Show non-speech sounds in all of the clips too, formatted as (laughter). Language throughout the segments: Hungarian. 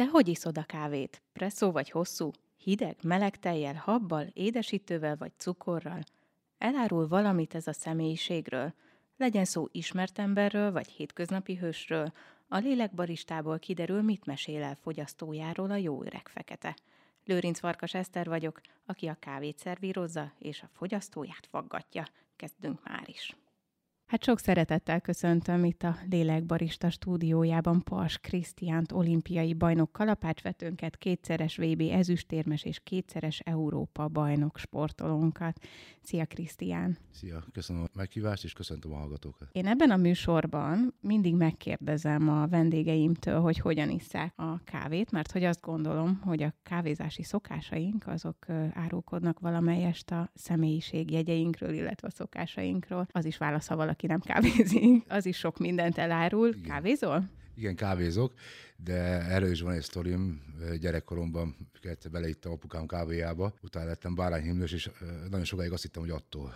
Te hogy iszod a kávét? Presszó vagy hosszú? Hideg, meleg tejjel, habbal, édesítővel vagy cukorral? Elárul valamit ez a személyiségről? Legyen szó ismert emberről vagy hétköznapi hősről, a lélekbaristából kiderül, mit mesél el fogyasztójáról a jó öreg fekete. Lőrinc Farkas Eszter vagyok, aki a kávét szervírozza és a fogyasztóját faggatja. Kezdünk már is. Hát sok szeretettel köszöntöm itt a Lélekbarista stúdiójában Pars Krisztiánt, olimpiai bajnok kalapácsvetőnket, kétszeres VB ezüstérmes és kétszeres Európa bajnok sportolónkat. Szia Krisztián! Szia, köszönöm a meghívást, és köszöntöm a hallgatókat. Én ebben a műsorban mindig megkérdezem a vendégeimtől, hogy hogyan isszák a kávét, mert hogy azt gondolom, hogy a kávézási szokásaink azok árulkodnak valamelyest a személyiség jegyeinkről, illetve a szokásainkról. Az is válasz, ha valaki nem kávézik. Az is sok mindent elárul. Igen. Kávézol? Igen, kávézok, de erről is van egy sztorim. Gyerekkoromban beleittem apukám kávéjába, utána lettem bárányhimnős, és nagyon sokáig azt hittem, hogy attól.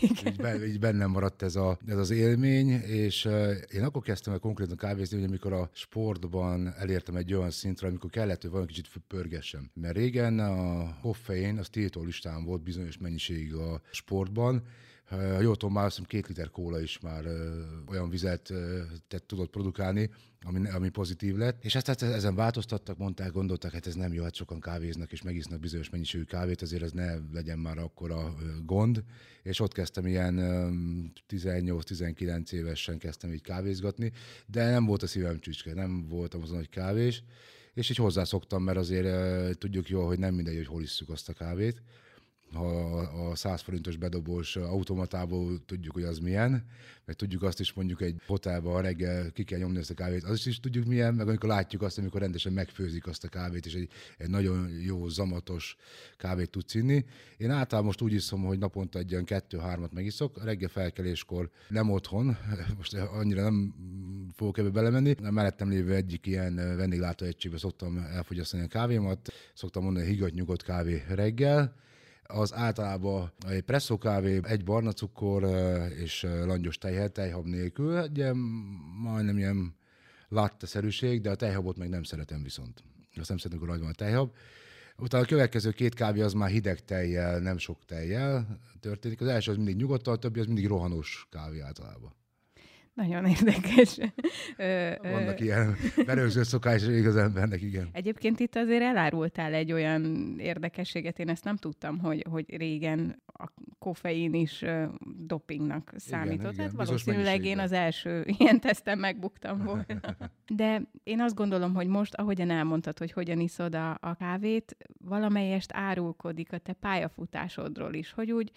Így, így bennem maradt ez, a, ez az élmény, és uh, én akkor kezdtem el konkrétan kávézni, hogy amikor a sportban elértem egy olyan szintre, amikor kellett, hogy valami kicsit pörgessem. Mert régen a koffein, az tiltó listán volt bizonyos mennyiségig a sportban, ha jól tudom, már azt két liter kóla is már ö, olyan vizet ö, tett, tudott produkálni, ami, ami pozitív lett. És ezt, ezt ezen változtattak, mondták, gondolták, hát ez nem jó, hát sokan kávéznak és megisznak bizonyos mennyiségű kávét, azért ez ne legyen már akkora gond. És ott kezdtem ilyen 18-19 évesen kezdtem így kávézgatni, de nem volt a szívem csücske, nem voltam az nagy kávés, és így hozzászoktam, mert azért tudjuk jól, hogy nem mindegy, hogy hol isszuk azt a kávét ha a 100 forintos bedobós automatából tudjuk, hogy az milyen, meg tudjuk azt is mondjuk egy hotelben reggel ki kell nyomni ezt a kávét, az is, tudjuk milyen, meg amikor látjuk azt, amikor rendesen megfőzik azt a kávét, és egy, egy nagyon jó, zamatos kávét tudsz inni. Én általában most úgy iszom, hogy naponta egy olyan kettő-hármat megiszok, reggel felkeléskor nem otthon, (laughs) most annyira nem fogok ebbe belemenni, a mellettem lévő egyik ilyen vendéglátóegységbe szoktam elfogyasztani a kávémat, szoktam mondani, hogy higgadt nyugodt kávé reggel, az általában egy presszó kávé, egy barna cukor és langyos tejhel, tejhab nélkül, ugye majdnem ilyen latte-szerűség, de a tejhabot meg nem szeretem viszont. Azt nem szeretem, hogy van a tejhab. Utána a következő két kávé az már hideg tejjel, nem sok tejjel történik. Az első az mindig nyugodtan, a többi az mindig rohanós kávé általában. Nagyon érdekes. Vannak ilyen berögzött szokásai az embernek, igen. Egyébként itt azért elárultál egy olyan érdekességet, én ezt nem tudtam, hogy, hogy régen a koffein is dopingnak számított. Igen, hát valószínűleg én az első (laughs) ilyen tesztem megbuktam volna. (laughs) De én azt gondolom, hogy most, ahogyan elmondtad, hogy hogyan iszod a, a kávét, valamelyest árulkodik a te pályafutásodról is, hogy úgy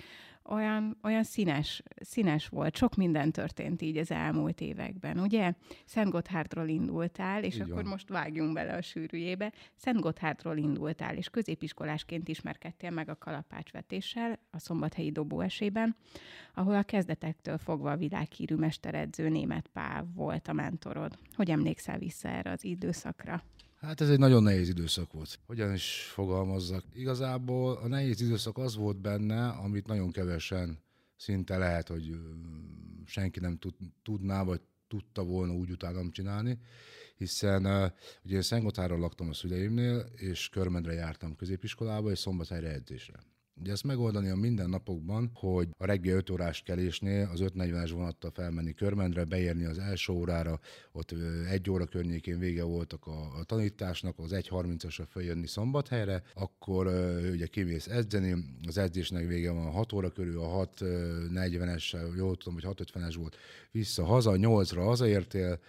olyan, olyan színes, színes volt. Sok minden történt így az elmúlt években, ugye? Szent Gotthárdról indultál, és így akkor van. most vágjunk bele a sűrűjébe. Szent Gotthárdról indultál, és középiskolásként ismerkedtél meg a kalapácsvetéssel a szombathelyi dobóesében, ahol a kezdetektől fogva a világhírű mesteredző német Pál volt a mentorod. Hogy emlékszel vissza erre az időszakra? Hát ez egy nagyon nehéz időszak volt. Hogyan is fogalmazzak? Igazából a nehéz időszak az volt benne, amit nagyon kevesen szinte lehet, hogy senki nem tud, tudná, vagy tudta volna úgy utánam csinálni, hiszen uh, ugye én Szentgotthárral laktam a szüleimnél, és Körmendre jártam középiskolába, és szombathelyre edzésre. Ugye ezt megoldani a mindennapokban, hogy a reggel 5 órás kelésnél az 5.40-es vonattal felmenni Körmendre, beérni az első órára, ott egy óra környékén vége voltak a, a tanításnak, az 1.30-asra följönni szombathelyre, akkor ugye kimész edzeni, az edzésnek vége van a 6 óra körül, a 6.40-es, jól tudom, hogy 6.50-es volt, vissza haza, 8-ra hazaértél,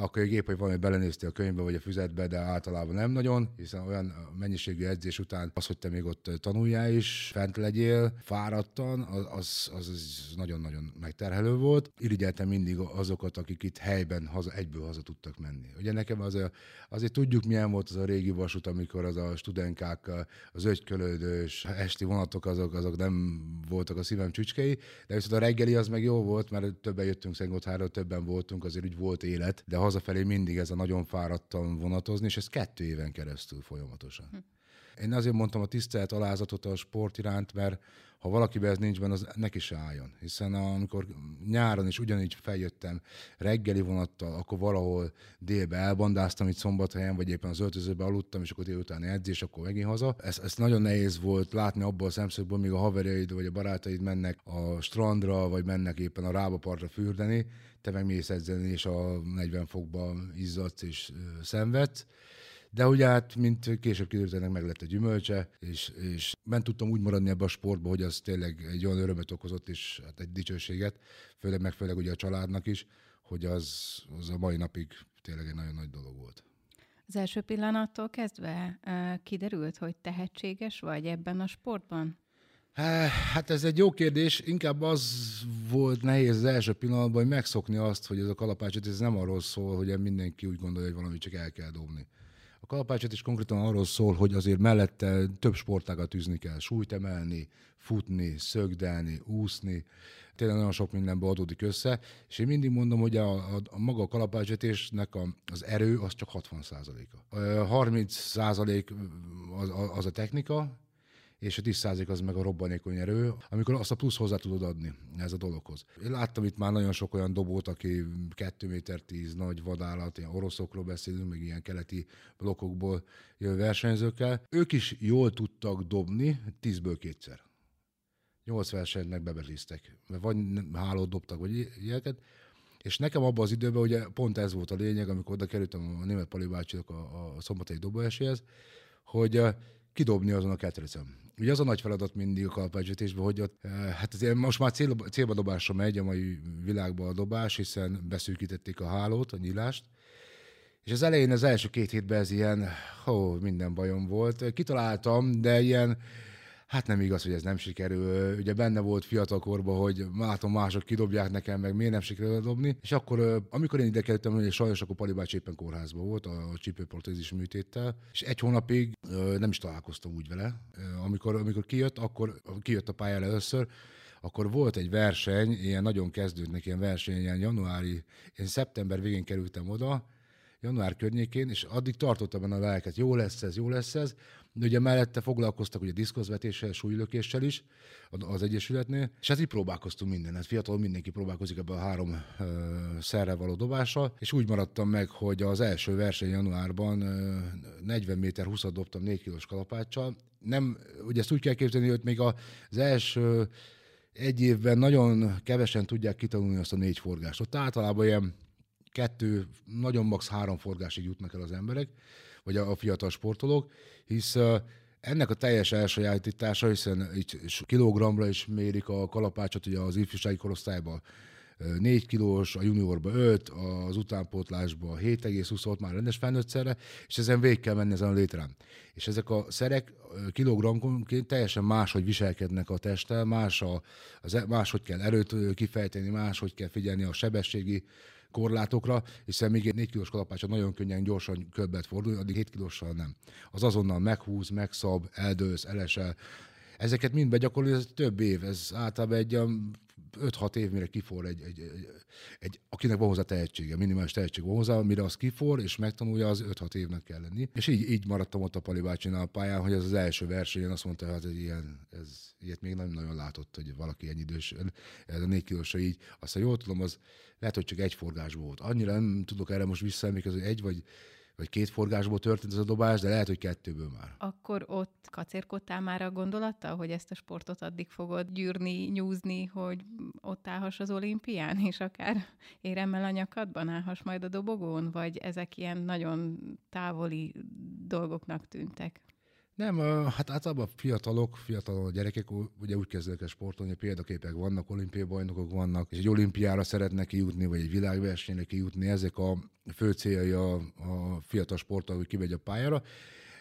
akkor gép, hogy valami belenéztél a könyvbe vagy a füzetbe, de általában nem nagyon, hiszen olyan mennyiségű edzés után az, hogy te még ott tanuljál is, fent legyél, fáradtan, az, az, az nagyon-nagyon megterhelő volt. Irigyeltem mindig azokat, akik itt helyben haza, egyből haza tudtak menni. Ugye nekem az azért tudjuk, milyen volt az a régi vasút, amikor az a studenkák, az ögykölődős esti vonatok, azok, azok nem voltak a szívem csücskei, de viszont a reggeli az meg jó volt, mert többen jöttünk Szentgottháról, többen voltunk, azért úgy volt élet, de hazafelé mindig ez a nagyon fáradtan vonatozni, és ez kettő éven keresztül folyamatosan. Hm. Én azért mondtam a tisztelt alázatot a sport iránt, mert ha valakiben ez nincs benne, az neki se álljon. Hiszen amikor nyáron is ugyanígy feljöttem reggeli vonattal, akkor valahol délbe elbandáztam itt szombathelyen, vagy éppen az öltözőbe aludtam, és akkor délután edzés, akkor megint haza. Ez, ez nagyon nehéz volt látni abból a szemszögből, míg a haverjaid vagy a barátaid mennek a strandra, vagy mennek éppen a rábapartra fürdeni, te meg mész edzeni, és a 40 fokban izzadsz és szenvedsz de ugye hát, mint később kiderült, ennek meg lett a gyümölcse, és, és ment tudtam úgy maradni ebbe a sportba, hogy az tényleg egy olyan örömet okozott, és hát egy dicsőséget, főleg meg főleg ugye a családnak is, hogy az, az a mai napig tényleg egy nagyon nagy dolog volt. Az első pillanattól kezdve uh, kiderült, hogy tehetséges vagy ebben a sportban? Hát ez egy jó kérdés. Inkább az volt nehéz az első pillanatban, hogy megszokni azt, hogy ez a kalapácsot, ez nem arról szól, hogy mindenki úgy gondolja, hogy valamit csak el kell dobni. Kalapácsot is konkrétan arról szól, hogy azért mellette több sportágat űzni kell, súlyt emelni, futni, szögdelni, úszni, tényleg nagyon sok mindenből adódik össze, és én mindig mondom, hogy a, a, a maga a kalapácsvetésnek a, az erő az csak 60 százaléka. 30 százalék az, az a technika, és a 10% az meg a robbanékony erő, amikor azt a plusz hozzá tudod adni ez a dologhoz. Én láttam itt már nagyon sok olyan dobót, aki 2 méter 10 nagy vadállat, ilyen oroszokról beszélünk, meg ilyen keleti blokkokból jövő versenyzőkkel. Ők is jól tudtak dobni, 10-ből kétszer. 8 versenyt meg bebeliztek, mert vagy hálót dobtak, vagy ilyeneket. És nekem abban az időben ugye pont ez volt a lényeg, amikor oda kerültem a német Pali a, a szombatai dobóesélyhez, hogy kidobni azon a ketrecem. Ugye az a nagy feladat mindig a kalapácsütésben, hogy ott, eh, hát azért most már cél, célba dobásra megy a mai világban a dobás, hiszen beszűkítették a hálót, a nyílást, és az elején, az első két hétben ez ilyen, ó, minden bajom volt. Kitaláltam, de ilyen Hát nem igaz, hogy ez nem sikerül. Ugye benne volt fiatalkorban, hogy látom mások kidobják nekem, meg miért nem sikerül dobni. És akkor, amikor én ide kerültem, hogy sajnos akkor Pali bácsi éppen kórházban volt a csípőprotézis műtéttel, és egy hónapig nem is találkoztam úgy vele. Amikor, amikor kijött, akkor kijött a pályára először, akkor volt egy verseny, ilyen nagyon kezdődnek ilyen verseny, ilyen januári, én szeptember végén kerültem oda, január környékén, és addig tartottam benne a lelket, jó lesz ez, jó lesz ez, de ugye mellette foglalkoztak ugye diszkozvetéssel, súlylökéssel is az Egyesületnél, és hát így próbálkoztunk minden. Hát fiatal mindenki próbálkozik ebbe a három ö, szerre való dobással, és úgy maradtam meg, hogy az első verseny januárban ö, 40 méter 20 dobtam 4 kilós kalapáccsal. Nem, ugye ezt úgy kell képzelni, hogy még az első egy évben nagyon kevesen tudják kitanulni azt a négy forgást. Ott általában ilyen kettő, nagyon max. három forgásig jutnak el az emberek, vagy a, fiatal sportolók, hisz ennek a teljes elsajátítása, hiszen így kilogramra is mérik a kalapácsot ugye az ifjúsági korosztályban, 4 kilós, a juniorba 5, az utánpótlásba 7,20 már rendes felnőttszerre, és ezen végig kell menni ezen a létrán. És ezek a szerek kilogramként teljesen máshogy viselkednek a testtel, más a, az, e, máshogy kell erőt kifejteni, máshogy kell figyelni a sebességi korlátokra, hiszen még egy 4 kilós kalapácsa nagyon könnyen, gyorsan köbbet fordul, addig 7 kilóssal nem. Az azonnal meghúz, megszab, eldősz, elesel. Ezeket mind begyakorolni, ez több év, ez általában egy 5-6 év, mire kifor egy, egy, egy, egy, akinek van hozzá tehetsége, minimális tehetség van hozzá, mire az kifor, és megtanulja, az 5-6 évnek kell lenni. És így, így maradtam ott a Pali a pályán, hogy ez az első versenyen azt mondta, hogy hát ez ilyen, ez, ilyet még nem nagyon látott, hogy valaki ilyen idős, ez a négy kilósa így. Azt, ha jól tudom, az lehet, hogy csak egy forgás volt. Annyira nem tudok erre most visszaemlékezni, hogy egy vagy vagy két forgásból történt ez a dobás, de lehet, hogy kettőből már. Akkor ott kacérkodtál már a gondolattal, hogy ezt a sportot addig fogod gyűrni, nyúzni, hogy ott állhass az olimpián, és akár éremmel a nyakadban állhass majd a dobogón, vagy ezek ilyen nagyon távoli dolgoknak tűntek? Nem, hát általában fiatalok, fiatal gyerekek ugye úgy kezdek el sportolni, példaképek vannak, olimpiai bajnokok vannak, és egy olimpiára szeretnek kijutni, vagy egy világversenyre kijutni, ezek a fő céljai a, a fiatal sportoló, hogy kivegy a pályára.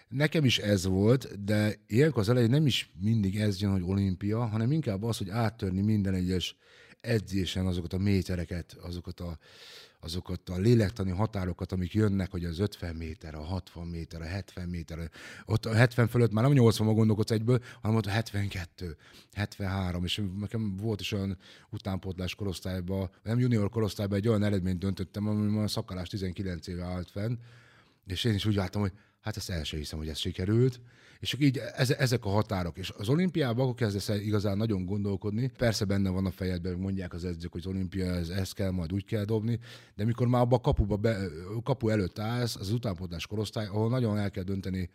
Nekem is ez volt, de ilyenkor az elején nem is mindig ez jön, hogy olimpia, hanem inkább az, hogy áttörni minden egyes edzésen azokat a métereket, azokat a azokat a lélektani határokat, amik jönnek, hogy az 50 méter, a 60 méter, a 70 méter, ott a 70 fölött már nem 80 gondolkodsz egyből, hanem ott a 72, 73, és nekem volt is olyan utánpótlás korosztályban, nem junior korosztályban egy olyan eredményt döntöttem, ami a szakalás 19 éve állt fenn, és én is úgy láttam, hogy Hát ezt el sem hiszem, hogy ez sikerült. És csak így ezek a határok. És az olimpiában akkor kezdesz igazán nagyon gondolkodni. Persze benne van a fejedben, mondják az edzők, hogy az olimpia ez, ez kell, majd úgy kell dobni, de mikor már abba a kapuba be, kapu előtt állsz, az utánpótlás korosztály, ahol nagyon el kell dönteni,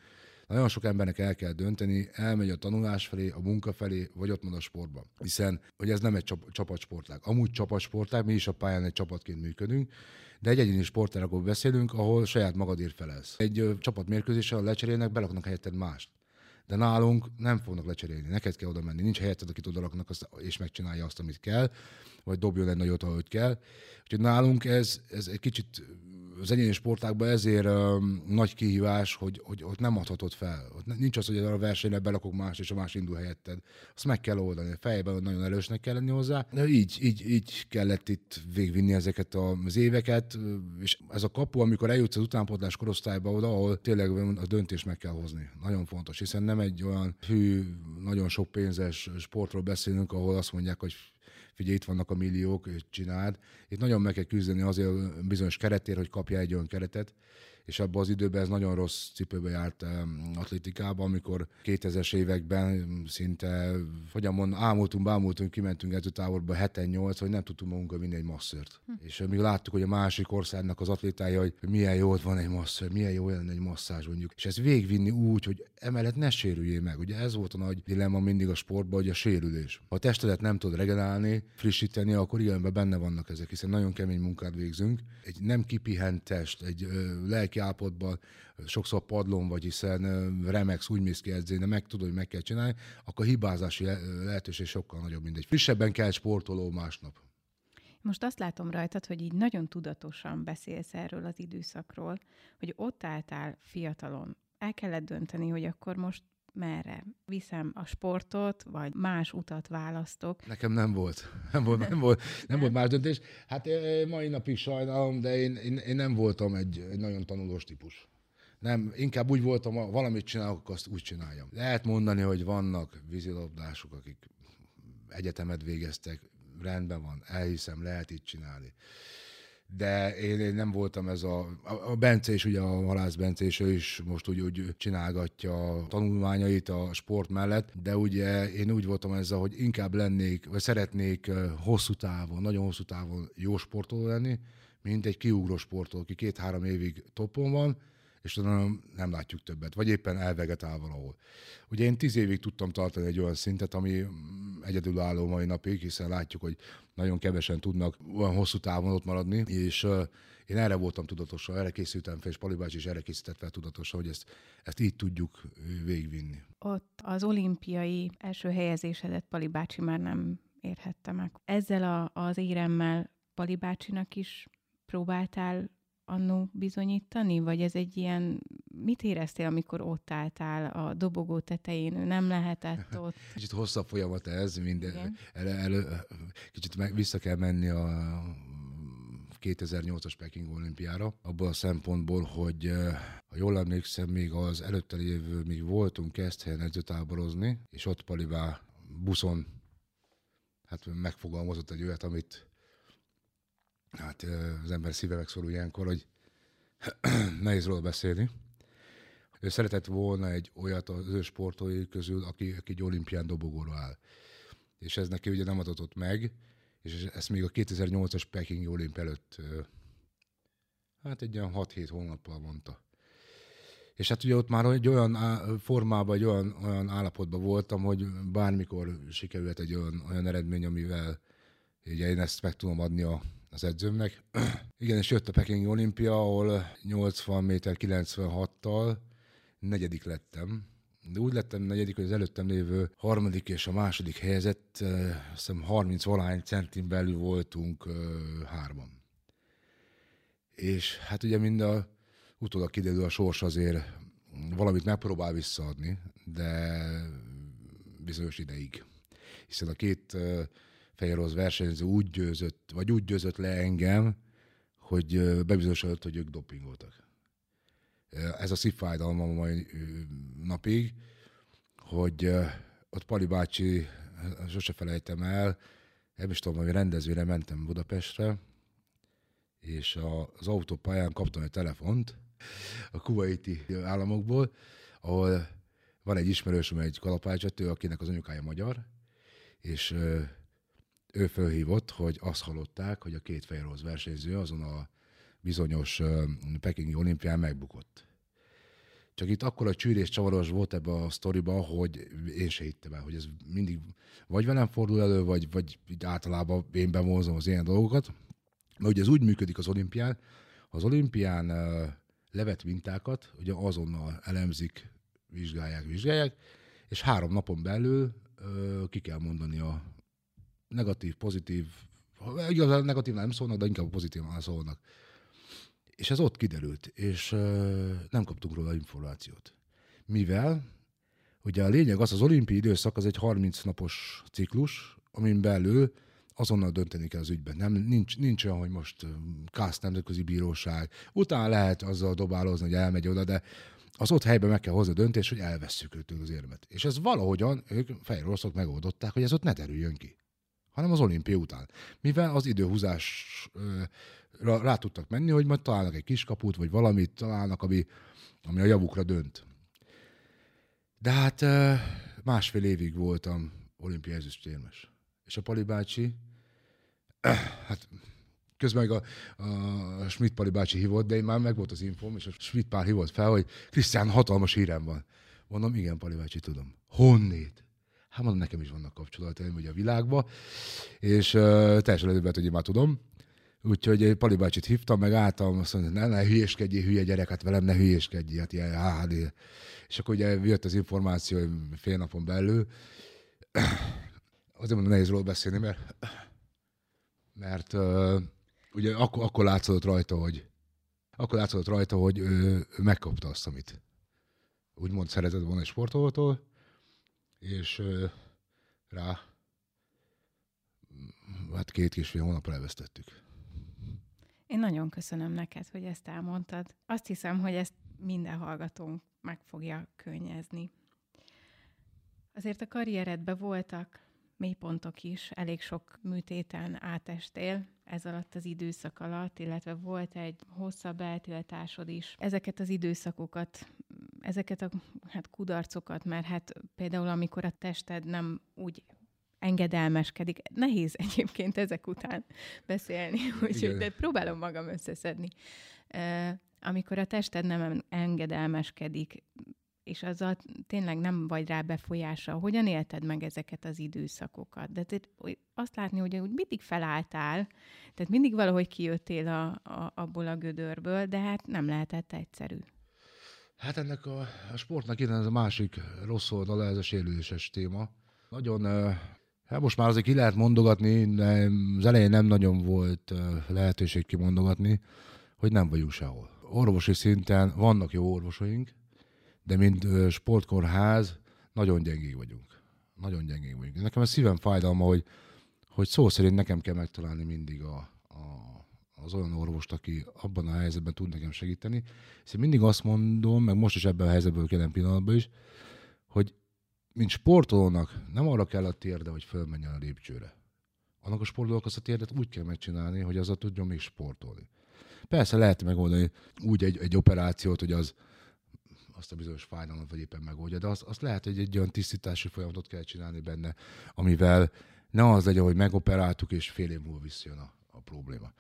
nagyon sok embernek el kell dönteni, elmegy a tanulás felé, a munka felé, vagy ott van a sportban. Hiszen, hogy ez nem egy csap. Amúgy csapatsportlág, mi is a pályán egy csapatként működünk, de egy egyéni sportágról beszélünk, ahol saját magadért felelsz. Egy ö, csapatmérkőzéssel lecserélnek, belaknak helyetted mást. De nálunk nem fognak lecserélni, neked kell oda menni. Nincs helyetted, akit oda laknak, azt, és megcsinálja azt, amit kell, vagy dobjon egy nagyot, ahogy kell. Úgyhogy nálunk ez, ez egy kicsit az egyéni sportákban ezért nagy kihívás, hogy, hogy ott nem adhatod fel. Ott nincs az, hogy a versenyre belakok más, és a más indul helyetted. Azt meg kell oldani. Fejben nagyon erősnek kell lenni hozzá. De így, így, így kellett itt végvinni ezeket az éveket, és ez a kapu, amikor eljutsz az utánpótlás korosztályba oda, ahol tényleg a döntés meg kell hozni. Nagyon fontos, hiszen nem egy olyan hű, nagyon sok pénzes sportról beszélünk, ahol azt mondják, hogy figyelj, itt vannak a milliók, csináld. Itt nagyon meg kell küzdeni azért bizonyos keretért, hogy kapja egy olyan keretet, és abban az időben ez nagyon rossz cipőbe járt atlétikában, amikor 2000-es években szinte, hogyan mondom, ámultunk, bámultunk, kimentünk edzőtáborba 7-8, hogy nem tudtunk magunkra vinni egy masszört. Hm. És mi láttuk, hogy a másik országnak az atlétája, hogy milyen jó van egy masször, milyen jó lenne egy masszázs mondjuk. És ezt végvinni úgy, hogy emellett ne sérüljél meg. Ugye ez volt a nagy dilemma mindig a sportban, hogy a sérülés. Ha a testedet nem tudod regenerálni, frissíteni, akkor igen, benne vannak ezek, hiszen nagyon kemény munkát végzünk. Egy nem kipihent test, egy ö, lelki lelki állapotban, sokszor padlón vagy, hiszen remex úgy mész ki edzeni, de meg tudod, hogy meg kell csinálni, akkor a hibázási lehetőség sokkal nagyobb, mint egy frissebben kell sportoló másnap. Most azt látom rajtad, hogy így nagyon tudatosan beszélsz erről az időszakról, hogy ott álltál fiatalon. El kellett dönteni, hogy akkor most merre? Viszem a sportot, vagy más utat választok? Nekem nem volt. (laughs) Nem volt, nem volt, nem volt más döntés. Hát mai napig sajnálom, de én, én, én nem voltam egy, egy nagyon tanulós típus. Nem, inkább úgy voltam, ha valamit csinálok, azt úgy csináljam. Lehet mondani, hogy vannak vízilabdások, akik egyetemet végeztek, rendben van, elhiszem, lehet így csinálni de én, én nem voltam ez a, a Bence is, ugye a Halász Bence is, ő is most úgy, úgy csinálgatja a tanulmányait a sport mellett, de ugye én úgy voltam ezzel, hogy inkább lennék, vagy szeretnék hosszú távon, nagyon hosszú távon jó sportoló lenni, mint egy kiugró sportoló, aki két-három évig topon van, és tudom, nem látjuk többet, vagy éppen elvegetál valahol. Ugye én tíz évig tudtam tartani egy olyan szintet, ami egyedülálló mai napig, hiszen látjuk, hogy nagyon kevesen tudnak olyan hosszú távon ott maradni, és én erre voltam tudatosan, erre készültem fel, és Palibács is erre készített fel tudatosan, hogy ezt, ezt így tudjuk végvinni. Ott az olimpiai első helyezésedet Palibácsi már nem érhette meg. Ezzel a, az éremmel Palibácsinak is próbáltál annó bizonyítani? Vagy ez egy ilyen, mit éreztél, amikor ott álltál a dobogó tetején? Ő nem lehetett (laughs) ott? Kicsit hosszabb folyamat ez, minden. El, el, kicsit meg, vissza kell menni a 2008-as Peking olimpiára, abból a szempontból, hogy ha jól emlékszem, még az előtte lévő, még voltunk Keszthelyen edzőtáborozni, és ott Palibá buszon hát megfogalmazott egy olyat, amit hát az ember szíve megszorul ilyenkor, hogy (clears throat) nehéz róla beszélni. Ő szeretett volna egy olyat az ő sportolói közül, aki, aki egy olimpián dobogóra áll. És ez neki ugye nem adott meg, és ezt még a 2008-as Peking olimpia előtt, hát egy olyan 6-7 hónappal mondta. És hát ugye ott már egy olyan formában, egy olyan, olyan állapotban voltam, hogy bármikor sikerült egy olyan, olyan eredmény, amivel ugye én ezt meg tudom adni a, az edzőmnek. (clears throat) Igen, és jött a Peking olimpia, ahol 80 méter 96-tal negyedik lettem. De úgy lettem negyedik, hogy az előttem lévő harmadik és a második helyezett, azt hiszem 30 valány centin belül voltunk hárman. És hát ugye mind a utólag kiderül a sors azért valamit megpróbál visszaadni, de bizonyos ideig. Hiszen a két fehér versenyző úgy győzött, vagy úgy győzött le engem, hogy bebizonyosodott, hogy ők dopingoltak. Ez a szívfájdalom a mai napig, hogy ott Pali bácsi, sose felejtem el, nem is tudom, hogy rendezvére mentem Budapestre, és az autópályán kaptam egy telefont, a kuwaiti államokból, ahol van egy ismerősöm, egy kalapácsatő, akinek az anyukája magyar, és ő fölhívott, hogy azt hallották, hogy a két fejroz versenyző azon a bizonyos Pekingi olimpián megbukott. Csak itt akkor a csűrés csavaros volt ebbe a sztoriba, hogy én se hittem el, hogy ez mindig vagy velem fordul elő, vagy, vagy általában én bemozom az ilyen dolgokat. Mert ugye ez úgy működik az olimpián, az olimpián levet mintákat, ugye azonnal elemzik, vizsgálják, vizsgálják, és három napon belül ki kell mondani a negatív, pozitív, igazán negatív nem szólnak, de inkább pozitívan szólnak. És ez ott kiderült, és nem kaptunk róla információt. Mivel ugye a lényeg az, az olimpiai időszak az egy 30 napos ciklus, amin belül azonnal dönteni kell az ügyben. Nem, nincs, nincs olyan, hogy most kász nemzetközi bíróság, utána lehet azzal dobálozni, hogy elmegy oda, de az ott helyben meg kell hozni a döntés, hogy elvesszük őtől az érmet. És ez valahogyan ők fehér megoldották, hogy ez ott ne derüljön ki hanem az olimpia után. Mivel az időhúzásra rá tudtak menni, hogy majd találnak egy kiskaput, vagy valamit találnak, ami, ami a javukra dönt. De hát másfél évig voltam olimpia ezüstérmes. És a Pali bácsi, hát közben meg a, a Schmidt Pali bácsi hívott, de én már meg volt az infom, és a Schmidt pár hívott fel, hogy Krisztián, hatalmas hírem van. Mondom, igen, Pali bácsi, tudom. Honnét? Hát mondom, nekem is vannak kapcsolataim ugye a világban, és uh, teljesen előbbet, hogy én már tudom. Úgyhogy Pali bácsit hívtam, meg álltam, azt mondta, ne, ne hülyéskedjél, hülye gyerek, hát velem ne hülyéskedjél, hát ilyen HD. És akkor ugye jött az információ fél napon belül. Azért mondom, nehéz róla beszélni, mert, mert uh, ugye akkor, akkor látszott rajta, hogy akkor látszott rajta, hogy ő megkapta azt, amit úgymond szerezett volna egy sportolótól, és rá hát két és fél hónapra elvesztettük. Én nagyon köszönöm neked, hogy ezt elmondtad. Azt hiszem, hogy ezt minden hallgatónk meg fogja könnyezni. Azért a karrieredben voltak mélypontok is, elég sok műtéten átestél ez alatt az időszak alatt, illetve volt egy hosszabb eltiltásod is. Ezeket az időszakokat, ezeket a hát kudarcokat, mert hát például amikor a tested nem úgy engedelmeskedik. Nehéz (laughs) egyébként ezek után beszélni, (laughs) úgyhogy de próbálom magam összeszedni. Amikor a tested nem engedelmeskedik, és azzal tényleg nem vagy rá befolyása. Hogyan élted meg ezeket az időszakokat? De te, azt látni, hogy úgy mindig felálltál, tehát mindig valahogy kijöttél a, a, abból a gödörből, de hát nem lehetett egyszerű. Hát ennek a, a sportnak innen ez a másik rossz oldala, ez a sérüléses téma. Nagyon, hát most már azért ki lehet mondogatni, de az elején nem nagyon volt lehetőség kimondogatni, hogy nem vagyunk sehol. Orvosi szinten vannak jó orvosaink, de mint sportkórház nagyon gyengék vagyunk. Nagyon gyengék vagyunk. Nekem a szívem fájdalma, hogy, hogy szó szerint nekem kell megtalálni mindig a, a, az olyan orvost, aki abban a helyzetben tud nekem segíteni. Szóval mindig azt mondom, meg most is ebben a helyzetben jelen pillanatban is, hogy mint sportolónak nem arra kell a térde, hogy fölmenjen a lépcsőre. Annak a sportolónak azt a térdet úgy kell megcsinálni, hogy az a tudjon még sportolni. Persze lehet megoldani úgy egy, egy operációt, hogy az azt a bizonyos fájdalmat vagy éppen megoldja, de azt, azt lehet, hogy egy olyan tisztítási folyamatot kell csinálni benne, amivel ne az legyen, hogy megoperáltuk, és fél év múlva visszajön a probléma.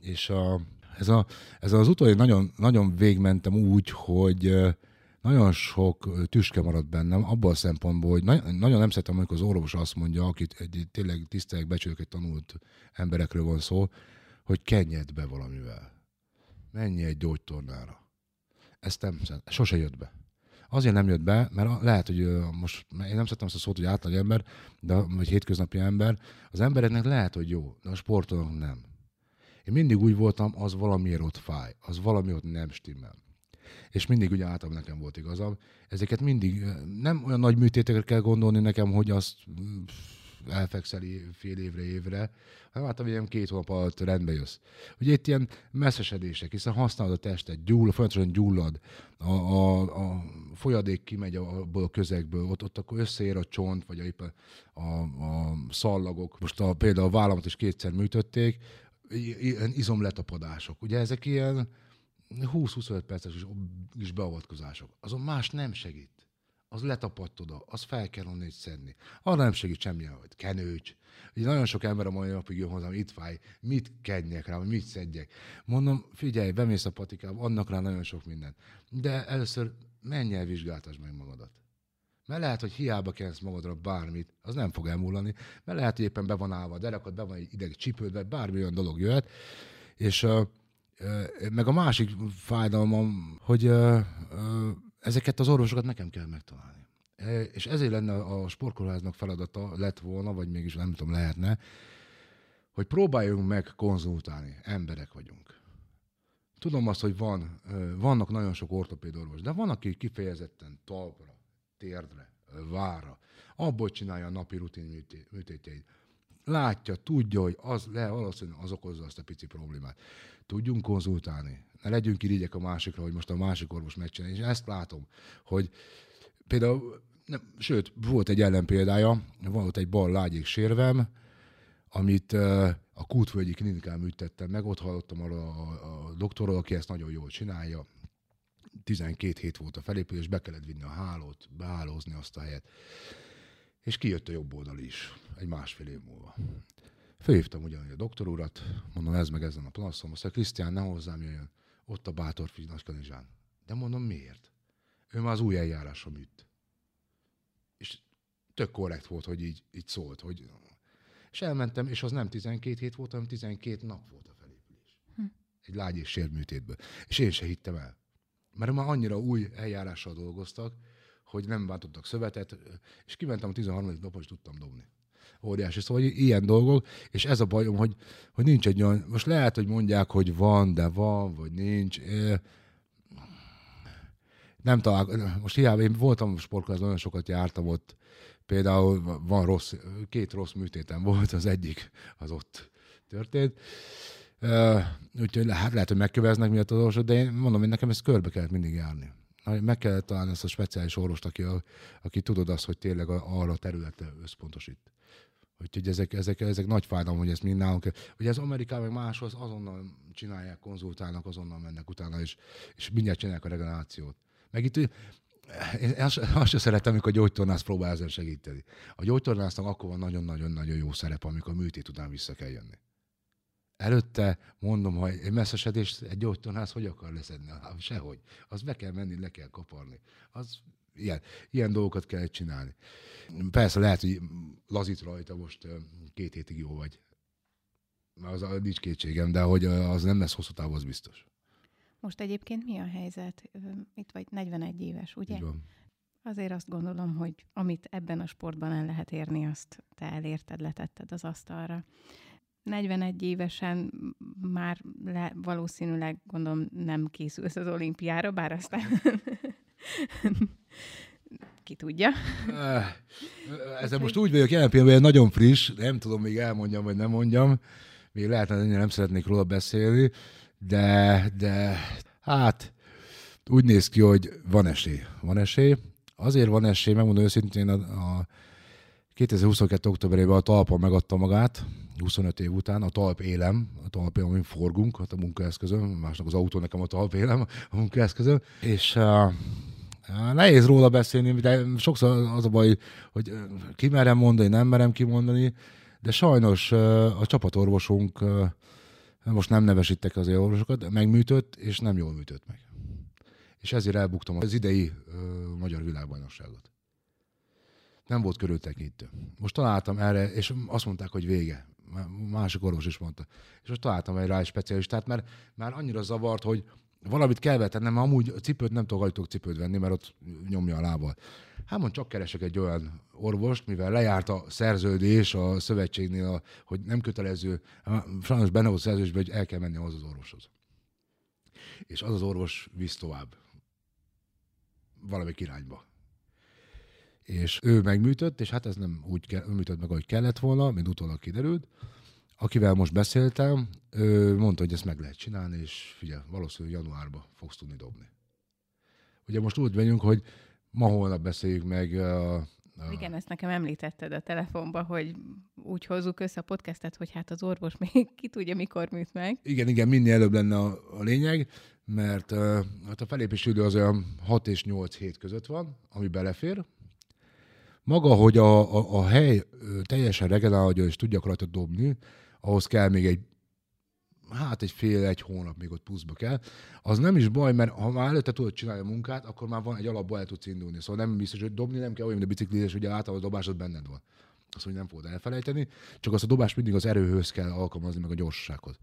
És a, ez, a, ez az utolsó nagyon, nagyon végmentem úgy, hogy nagyon sok tüske maradt bennem, abban a szempontból, hogy nagyon, nagyon nem szeretem, amikor az orvos azt mondja, akit egy tényleg tisztelek, becsülök, egy tanult emberekről van szó, hogy kenjed be valamivel. Menj egy gyógytornára ezt nem, sose jött be. Azért nem jött be, mert lehet, hogy most, én nem szeretem azt a szót, hogy átlag ember, de, vagy hétköznapi ember, az embereknek lehet, hogy jó, de a sportolók nem. Én mindig úgy voltam, az valamiért ott fáj, az valami ott nem stimmel. És mindig ugye általában nekem volt igazam. Ezeket mindig, nem olyan nagy műtétekre kell gondolni nekem, hogy azt elfekszel fél évre, évre, hanem hát ilyen két hónap alatt rendbe jössz. Ugye itt ilyen messzesedések, hiszen használod a testet, gyull, folyamatosan gyullad, a, a, a folyadék kimegy abból a közegből, ott, ott akkor összeér a csont, vagy éppen a, a szallagok. Most a, például a vállamat is kétszer műtötték, ilyen izomletapadások. Ugye ezek ilyen 20-25 perces is, is beavatkozások. Azon más nem segít. Az letapadt oda, az fel kell onnét szedni. Arra nem segít semmilyen, hogy kenőcs. Ugye nagyon sok ember a mai napig jön hozzám, itt fáj, mit kenjek rá, mit szedjek. Mondom, figyelj, bemész a patikába, annak rá nagyon sok minden. De először menj el, vizsgáltasd meg magadat. Mert lehet, hogy hiába kensz magadra bármit, az nem fog elmúlani, mert lehet, hogy éppen be van állva a derekad, be van egy ideg csípőd, vagy bármi olyan dolog jöhet, és uh, uh, meg a másik fájdalmam, hogy uh, ezeket az orvosokat nekem kell megtalálni. E, és ezért lenne a sportkórháznak feladata, lett volna, vagy mégis nem tudom, lehetne, hogy próbáljunk meg konzultálni. Emberek vagyunk. Tudom azt, hogy van, vannak nagyon sok orvos, de van, aki kifejezetten talpra, térdre, vára, abból csinálja a napi rutin műtétjeit. Látja, tudja, hogy az le valószínűleg az okozza azt a pici problémát. Tudjunk konzultálni. Ne legyünk irigyek a másikra, hogy most a másik orvos megcsinálja. És ezt látom, hogy például, nem, sőt, volt egy ellenpéldája, volt egy bal lágyék sérvem, amit a Kútvölgyi klinikán műtettem meg, ott hallottam arra a, a doktorról, aki ezt nagyon jól csinálja, 12 hét volt a felépülés, be kellett vinni a hálót, behálózni azt a helyet. És kijött a jobb oldal is, egy másfél év múlva. Fölhívtam ugyanúgy a doktor urat, mondom, ez meg ezen a planszom, azt mondja, Krisztián, ne hozzám jöjjön, ott a bátor Kanizsán. De mondom, miért? Ő már az új eljárásom műt. És tök korrekt volt, hogy így, így szólt, hogy és elmentem, és az nem 12 hét volt, hanem 12 nap volt a felépülés. Hm. Egy lágy és sérműtétből. És én se hittem el. Mert már annyira új eljárással dolgoztak, hogy nem váltottak szövetet, és kimentem a 13. napon, és tudtam dobni. Óriási. Szóval ilyen dolgok, és ez a bajom, hogy, hogy nincs egy olyan, most lehet, hogy mondják, hogy van, de van, vagy nincs. Nem talál, most hiába, én voltam sportklázban, nagyon sokat jártam ott, például van rossz, két rossz műtétem volt, az egyik az ott történt, úgyhogy lehet, lehet, hogy megköveznek miatt az orvosot, de én mondom, hogy nekem ezt körbe kellett mindig járni. Meg kellett találni ezt a speciális orvost, aki, aki tudod azt, hogy tényleg arra a területre összpontosít. Úgyhogy ezek, ezek, ezek nagy fájdalom, hogy ezt mind nálunk. Ugye ez Amerikában meg máshol azonnal csinálják, konzultálnak, azonnal mennek utána, és, és mindjárt csinálják a regenerációt. Meg itt én azt, azt sem szeretem, amikor a gyógytornász próbál ezen segíteni. A gyógytornásznak akkor van nagyon-nagyon-nagyon jó szerep, amikor a műtét után vissza kell jönni. Előtte mondom, hogy egy messzesedést egy gyógytornász hogy akar leszedni? Hát sehogy. Az be kell menni, le kell kaparni. Az ilyen, ilyen dolgokat kell csinálni. Persze lehet, hogy lazít rajta most két hétig jó vagy. Az nincs kétségem, de hogy az nem lesz hosszú távon, az biztos. Most egyébként mi a helyzet? Itt vagy 41 éves, ugye? Így van. Azért azt gondolom, hogy amit ebben a sportban el lehet érni, azt te elérted, letetted az asztalra. 41 évesen már le, valószínűleg gondolom nem készülsz az olimpiára, bár aztán (laughs) ki tudja. Ezzel most úgy vagyok jelen pillanatban, hogy nagyon friss, nem tudom még elmondjam, vagy nem mondjam, még lehet, hogy nem szeretnék róla beszélni, de, de hát úgy néz ki, hogy van esély. Van esély. Azért van esély, megmondom őszintén, a, a 2022. októberében a talpa megadta magát, 25 év után, a talp élem, a talp élem, amin forgunk, hát a munkaeszközön, másnak az autó, nekem a talp élem, a munkaeszközön, és uh, nehéz róla beszélni, de sokszor az a baj, hogy ki merem mondani, nem merem kimondani, de sajnos a csapatorvosunk, most nem nevesítek az orvosokat, megműtött, és nem jól műtött meg. És ezért elbuktam az idei magyar világbajnokságot. Nem volt körültekintő. Most találtam erre, és azt mondták, hogy vége másik orvos is mondta. És most találtam egy rá egy specialistát, mert már annyira zavart, hogy valamit kell tennem, mert amúgy a cipőt nem tudok cipőt venni, mert ott nyomja a lábbal. Hát mond, csak keresek egy olyan orvost, mivel lejárt a szerződés a szövetségnél, hogy nem kötelező, sajnos benne volt szerződésben, hogy el kell menni az az orvoshoz. És az az orvos visz tovább. Valamelyik irányba és ő megműtött, és hát ez nem úgy ke- műtött meg, ahogy kellett volna, mint utólag kiderült. Akivel most beszéltem, ő mondta, hogy ezt meg lehet csinálni, és figyelj, valószínűleg januárban fogsz tudni dobni. Ugye most úgy vagyunk, hogy ma-holnap beszéljük meg a Uh, Igen, ezt nekem említetted a telefonban, hogy úgy hozzuk össze a podcastet, hogy hát az orvos (laughs) még ki tudja, mikor műt meg. Igen, igen, minél előbb lenne a, a lényeg, mert uh, hát a felépési idő az olyan 6 és 8 hét között van, ami belefér. Maga, hogy a, a, a hely teljesen regenerálódjon és tudjak rajta dobni, ahhoz kell még egy hát egy fél, egy hónap még ott pluszba kell. Az nem is baj, mert ha már előtte tudod csinálni a munkát, akkor már van egy alapból el tudsz indulni. Szóval nem biztos, hogy dobni nem kell olyan, mint a biciklizés, ugye általában a dobásod benned van. Azt hogy nem fogod elfelejteni, csak azt a dobás mindig az erőhöz kell alkalmazni, meg a gyorsasághoz.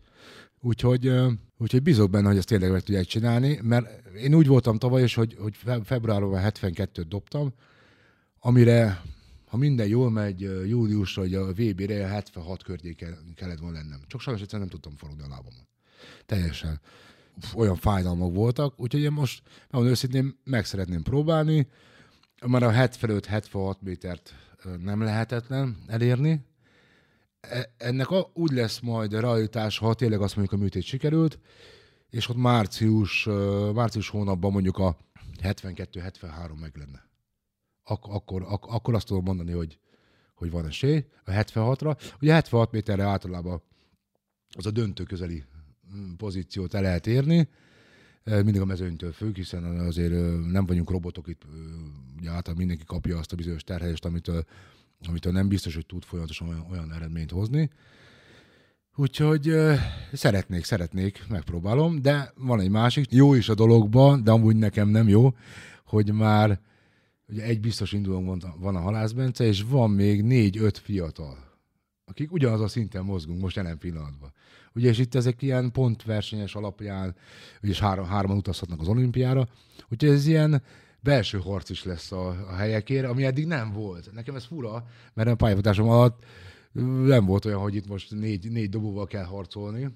Úgyhogy, úgyhogy bízok benne, hogy ezt tényleg meg tudják csinálni, mert én úgy voltam tavaly is, hogy, hogy februárban 72-t dobtam, amire ha minden jól megy, júliusra, hogy a VB-re 76 környéken kellett volna lennem. Csak sajnos egyszerűen nem tudtam forogni a lábamon. Teljesen olyan fájdalmak voltak, úgyhogy én most, nagyon őszintén, meg szeretném próbálni. Már a 75-76 métert nem lehetetlen elérni. E, ennek a, úgy lesz majd a realitás, ha tényleg azt mondjuk a műtét sikerült, és ott március, március hónapban mondjuk a 72-73 meg lenne ak- akkor, ak- akkor azt tudom mondani, hogy, hogy van esély a 76-ra. Ugye 76 méterre általában az a döntő közeli mm, pozíciót el lehet érni, mindig a mezőnytől függ, hiszen azért nem vagyunk robotok itt, ugye általában mindenki kapja azt a bizonyos terhelést, amitől, amitől nem biztos, hogy tud folyamatosan olyan, olyan eredményt hozni. Úgyhogy szeretnék, szeretnék, megpróbálom, de van egy másik, jó is a dologban, de amúgy nekem nem jó, hogy már ugye egy biztos indulónk van a halászbence, és van még négy-öt fiatal, akik ugyanaz a szinten mozgunk most jelen pillanatban. Ugye, és itt ezek ilyen pontversenyes alapján, ugye három, hárman utazhatnak az olimpiára, úgyhogy ez ilyen belső harc is lesz a, a helyekért, ami eddig nem volt. Nekem ez fura, mert a pályafutásom alatt nem volt olyan, hogy itt most négy, négy dobóval kell harcolni,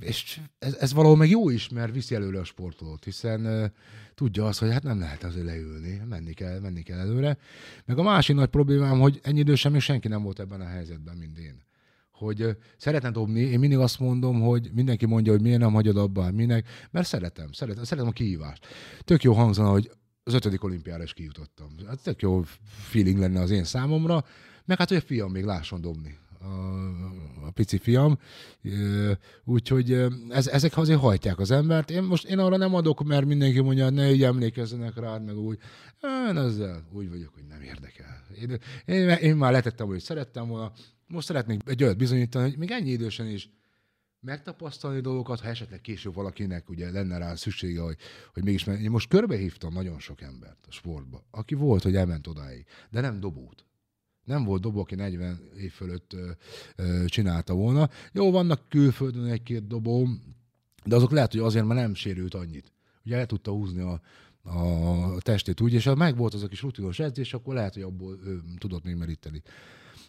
és ez, ez valahol meg jó is, mert viszi előre a sportolót, hiszen tudja azt, hogy hát nem lehet azért leülni, menni kell, menni kell előre. Meg a másik nagy problémám, hogy ennyi idősen még senki nem volt ebben a helyzetben, mint én. Hogy szeretne dobni, én mindig azt mondom, hogy mindenki mondja, hogy miért nem hagyod abba, minek, mert szeretem, szeretem, szeretem a kihívást. Tök jó hangzana, hogy az ötödik olimpiára is kijutottam. Hát tök jó feeling lenne az én számomra, meg hát, hogy a fiam még lásson dobni a, a pici fiam, úgyhogy ez, ezek azért hajtják az embert. Én most én arra nem adok, mert mindenki mondja, ne így emlékezzenek rád, meg úgy. Én ezzel úgy vagyok, hogy nem érdekel. Én, én, én már letettem, hogy szerettem volna. Most szeretnék egy olyat bizonyítani, hogy még ennyi idősen is megtapasztalni dolgokat, ha esetleg később valakinek ugye lenne rá szüksége, hogy, hogy mégis, mert én most körbehívtam nagyon sok embert a sportba, aki volt, hogy elment odáig, de nem dobót. Nem volt dobó, aki 40 év fölött ö, ö, csinálta volna. Jó, vannak külföldön egy-két dobó, de azok lehet, hogy azért, mert nem sérült annyit. Ugye el tudta húzni a, a testét úgy, és ha meg volt az a kis rutinos edzés, akkor lehet, hogy abból ő, tudott még meríteni.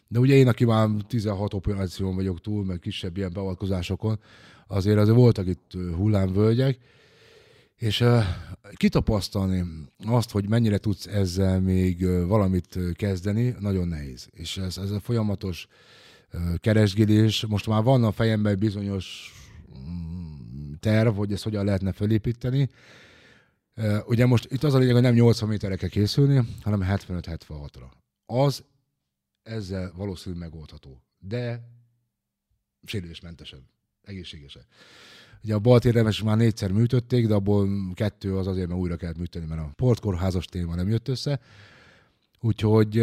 De ugye én, aki már 16 operáción vagyok túl, meg kisebb ilyen beavatkozásokon, azért azért voltak itt hullámvölgyek, és kitapasztalni azt, hogy mennyire tudsz ezzel még valamit kezdeni, nagyon nehéz. És ez, ez a folyamatos keresgélés, most már van a fejemben bizonyos um, terv, hogy ezt hogyan lehetne felépíteni. Ugye most itt az a lényeg, hogy nem 80 méterre kell készülni, hanem 75-76-ra. Az ezzel valószínűleg megoldható. De sérülésmentesen, egészségesen. Ugye a bal érdemes már négyszer műtötték, de abból kettő az azért, mert újra kellett műteni, mert a portkórházas téma nem jött össze. Úgyhogy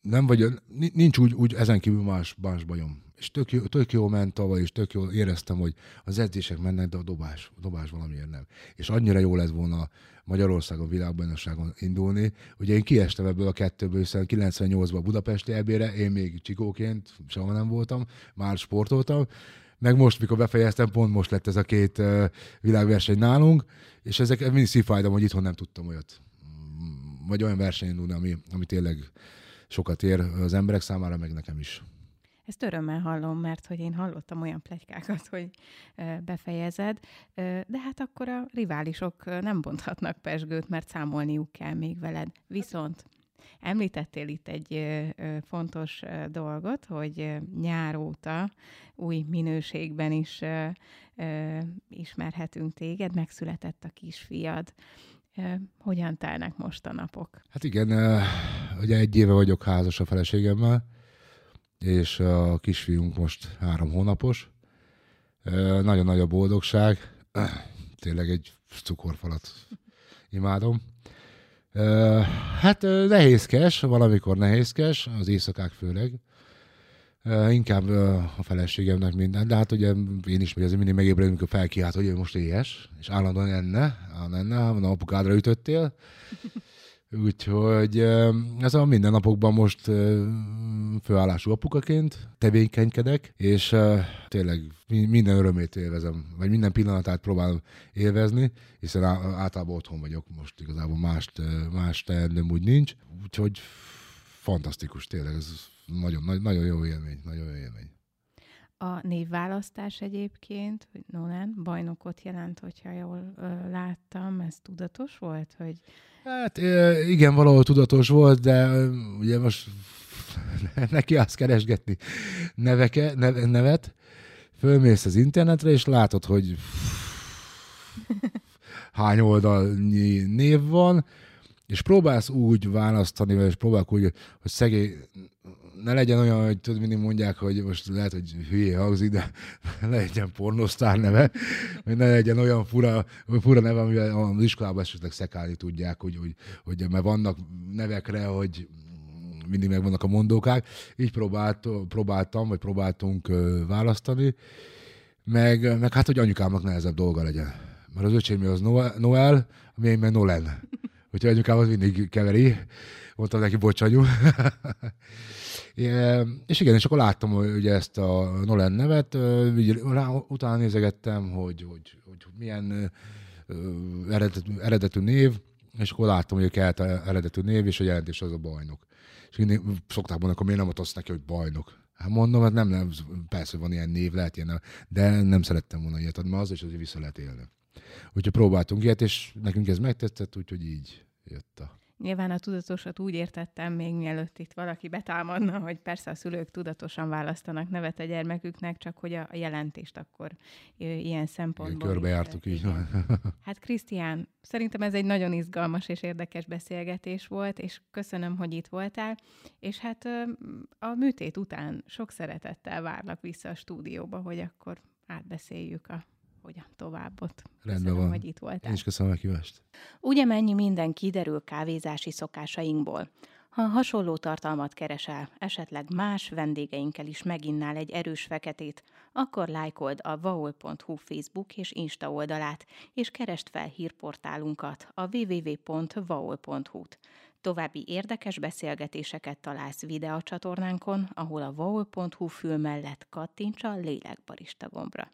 nem vagy, nincs úgy, úgy ezen kívül más, más bajom. És tök jó, tök jó ment tavaly, és tök jól éreztem, hogy az edzések mennek, de a dobás, a dobás valamiért nem. És annyira jó lett volna Magyarországon világbajnokságon indulni. Ugye én kiestem ebből a kettőből, hiszen 98-ban a Budapesti ebére, én még csikóként soha nem voltam, már sportoltam, meg most, mikor befejeztem, pont most lett ez a két világverseny nálunk, és ezek mindig szívfájdom, hogy itthon nem tudtam olyat, vagy olyan versenyen indulni, ami, ami tényleg sokat ér az emberek számára, meg nekem is. Ezt örömmel hallom, mert hogy én hallottam olyan plegykákat, hogy befejezed, de hát akkor a riválisok nem bonthatnak pesgőt, mert számolniuk kell még veled. Viszont Említettél itt egy fontos dolgot, hogy nyár óta új minőségben is ismerhetünk téged, megszületett a kisfiad. Hogyan telnek most a napok? Hát igen, ugye egy éve vagyok házas a feleségemmel, és a kisfiunk most három hónapos. Nagyon nagy a boldogság. Tényleg egy cukorfalat imádom. Hát nehézkes, valamikor nehézkes, az éjszakák főleg. Inkább a feleségemnek minden, de hát ugye én is vagy azért mindig megébredünk, amikor felkiált, hogy ő most éhes, és állandóan enne, enne, a apukádra ütöttél. Úgyhogy ez a mindennapokban most főállású apukaként tevékenykedek, és tényleg minden örömét élvezem, vagy minden pillanatát próbálom élvezni, hiszen általában otthon vagyok, most igazából más, más teendőm úgy nincs, úgyhogy fantasztikus, tényleg, ez nagyon, nagyon jó élmény, nagyon jó élmény. A névválasztás egyébként, hogy Nolan bajnokot jelent, hogyha jól láttam, ez tudatos volt, hogy... Hát igen, valahol tudatos volt, de ugye most (laughs) neki azt keresgetni neveke, neve, nevet, fölmész az internetre, és látod, hogy (laughs) hány oldalnyi név van, és próbálsz úgy választani, vagy próbálok úgy, hogy szegény, ne legyen olyan, hogy tudod, mindig mondják, hogy most lehet, hogy hülye hangzik, de (laughs) ne legyen pornosztár neve, vagy ne legyen olyan fura, fura neve, amivel az iskolában esetleg szekálni tudják, hogy, hogy, hogy mert vannak nevekre, hogy mindig megvannak a mondókák. Így próbált, próbáltam, vagy próbáltunk választani, meg, meg hát, hogy anyukámnak nehezebb dolga legyen. Mert az öcsém az Noel, a miénk meg Nolan. Úgyhogy anyukám az mindig keveri. Mondtam neki, bocsanyú. (laughs) és igen, és akkor láttam hogy ugye ezt a Nolan nevet, rá, utána nézegettem, hogy, hogy, hogy milyen eredetű, eredetű név, és akkor láttam, hogy kell eredetű név, és a jelentés az a bajnok. És mindig szokták mondani, akkor miért nem adsz neki, hogy bajnok? Hát mondom, hát nem, nem, persze van ilyen név, lehet ilyen, de nem szerettem volna ilyet adni, az is azért vissza lehet élni. Úgyhogy próbáltunk ilyet, és nekünk ez megtetszett, úgyhogy így jött a Nyilván a tudatosat úgy értettem, még mielőtt itt valaki betámadna, hogy persze a szülők tudatosan választanak nevet a gyermeküknek, csak hogy a jelentést akkor ilyen szempontból... Körbejártuk így. Hát Krisztián, szerintem ez egy nagyon izgalmas és érdekes beszélgetés volt, és köszönöm, hogy itt voltál, és hát a műtét után sok szeretettel várlak vissza a stúdióba, hogy akkor átbeszéljük a hogyan tovább ott. Rendben köszönöm, van. hogy itt voltál. Én is köszönöm a kívást. Ugye mennyi minden kiderül kávézási szokásainkból. Ha hasonló tartalmat keresel, esetleg más vendégeinkkel is meginnál egy erős feketét, akkor lájkold a vaol.hu Facebook és Insta oldalát, és kerest fel hírportálunkat, a www.vaol.hu-t. További érdekes beszélgetéseket találsz videócsatornánkon, ahol a vaol.hu fül mellett kattints a lélekbarista gombra.